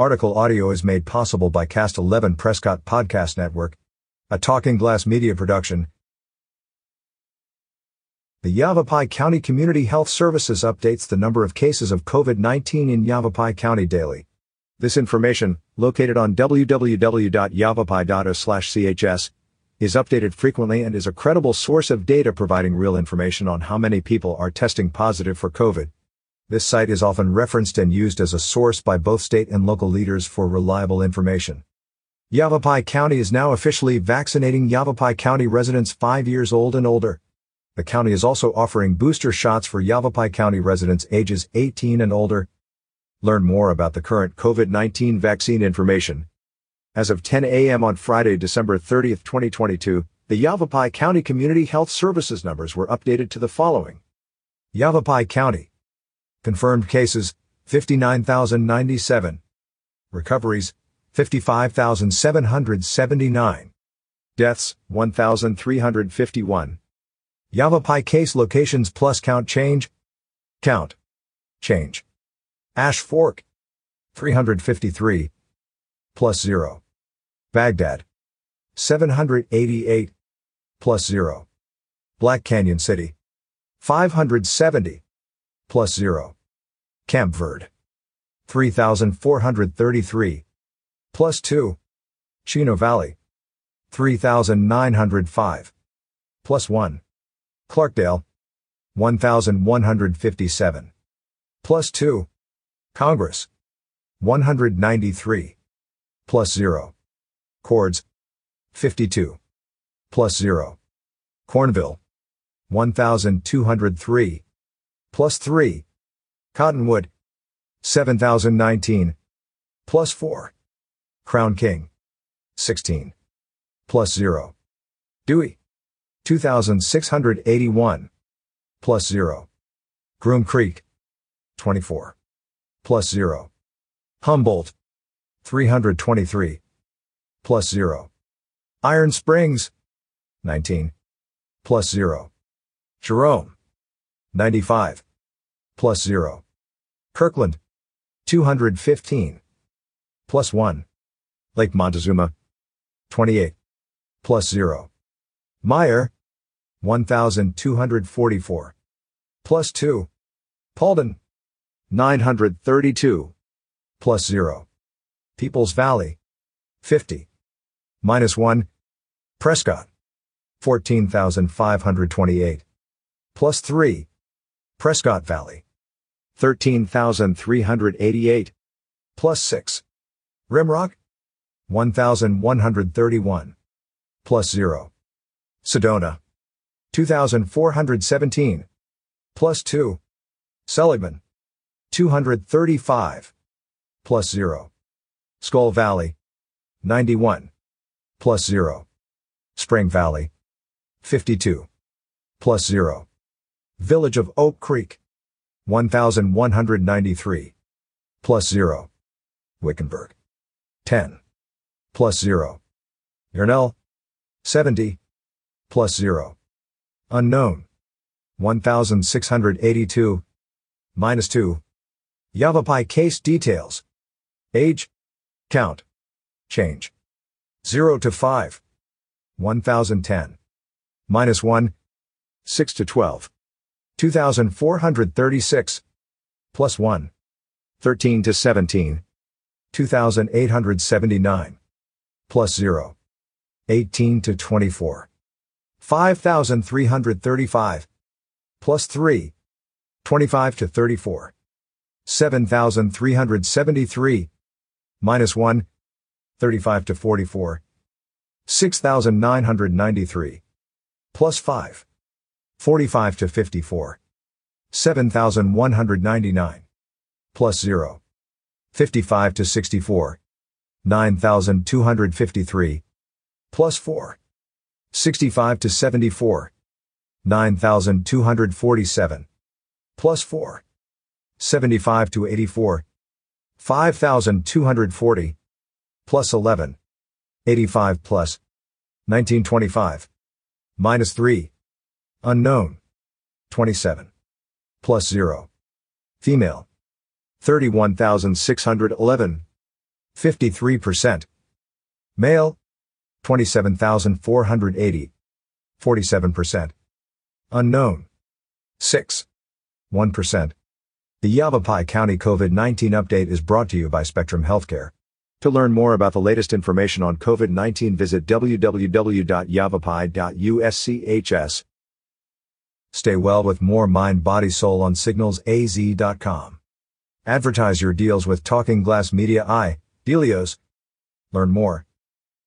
Article audio is made possible by Cast 11 Prescott Podcast Network, a Talking Glass media production. The Yavapai County Community Health Services updates the number of cases of COVID-19 in Yavapai County daily. This information, located on www.yavapai.us/chs, is updated frequently and is a credible source of data providing real information on how many people are testing positive for COVID. This site is often referenced and used as a source by both state and local leaders for reliable information. Yavapai County is now officially vaccinating Yavapai County residents 5 years old and older. The county is also offering booster shots for Yavapai County residents ages 18 and older. Learn more about the current COVID-19 vaccine information. As of 10 a.m. on Friday, December 30, 2022, the Yavapai County Community Health Services numbers were updated to the following. Yavapai County Confirmed cases, 59,097. Recoveries, 55,779. Deaths, 1,351. Yavapai case locations plus count change. Count. Change. Ash Fork. 353. Plus 0. Baghdad. 788. Plus 0. Black Canyon City. 570 plus 0. Camp Verde. 3,433. Plus 2. Chino Valley. 3,905. Plus 1. Clarkdale. 1,157. Plus 2. Congress. 193. Plus 0. Cordes. 52. Plus 0. Cornville. 1,203 plus 3. Cottonwood. 7019. Plus 4. Crown King. 16. Plus 0. Dewey. 2681. Plus 0. Groom Creek. 24. Plus 0. Humboldt. 323. Plus 0. Iron Springs. 19. Plus 0. Jerome. 95. Plus 0. Kirkland. 215. Plus 1. Lake Montezuma. 28. Plus 0. Mayer. 1244. Plus 2. Paulden. 932. Plus 0. Peoples Valley. 50. Minus 1. Prescott. 14,528. Plus 3. Prescott Valley. 13,388. Plus 6. Rimrock. 1,131. Plus 0. Sedona. 2,417. Plus 2. Seligman. 235. Plus 0. Skull Valley. 91. Plus 0. Spring Valley. 52. Plus 0. Village of Oak Creek. 1193. Plus 0. Wickenburg. 10. Plus 0. Yarnell. 70. Plus 0. Unknown. 1682. Minus 2. Yavapai case details. Age. Count. Change. 0 to 5. 1010. Minus 1. 6 to 12. 2,436. Plus 1. 13 to 17. 2,879. Plus 0. 18 to 24. 5,335. Plus 3. 25 to 34. 7,373. Minus 1. 35 to 44. 6,993. Plus 5. 45 to 54. 7,199. Plus 0. 55 to 64. 9,253. Plus 4. 65 to 74. 9,247. Plus 4. 75 to 84. 5,240. Plus 11. 85 plus. 1925. Minus 3. Unknown. 27. Plus 0. Female. 31,611. 53%. Male, 27,480, 47%. Unknown, 6, 1%. The Yavapai County COVID-19 update is brought to you by Spectrum Healthcare. To learn more about the latest information on COVID-19 visit www.yavapai.uschs. Stay well with more mind body soul on signalsaz.com. Advertise your deals with Talking Glass Media I, Delios. Learn more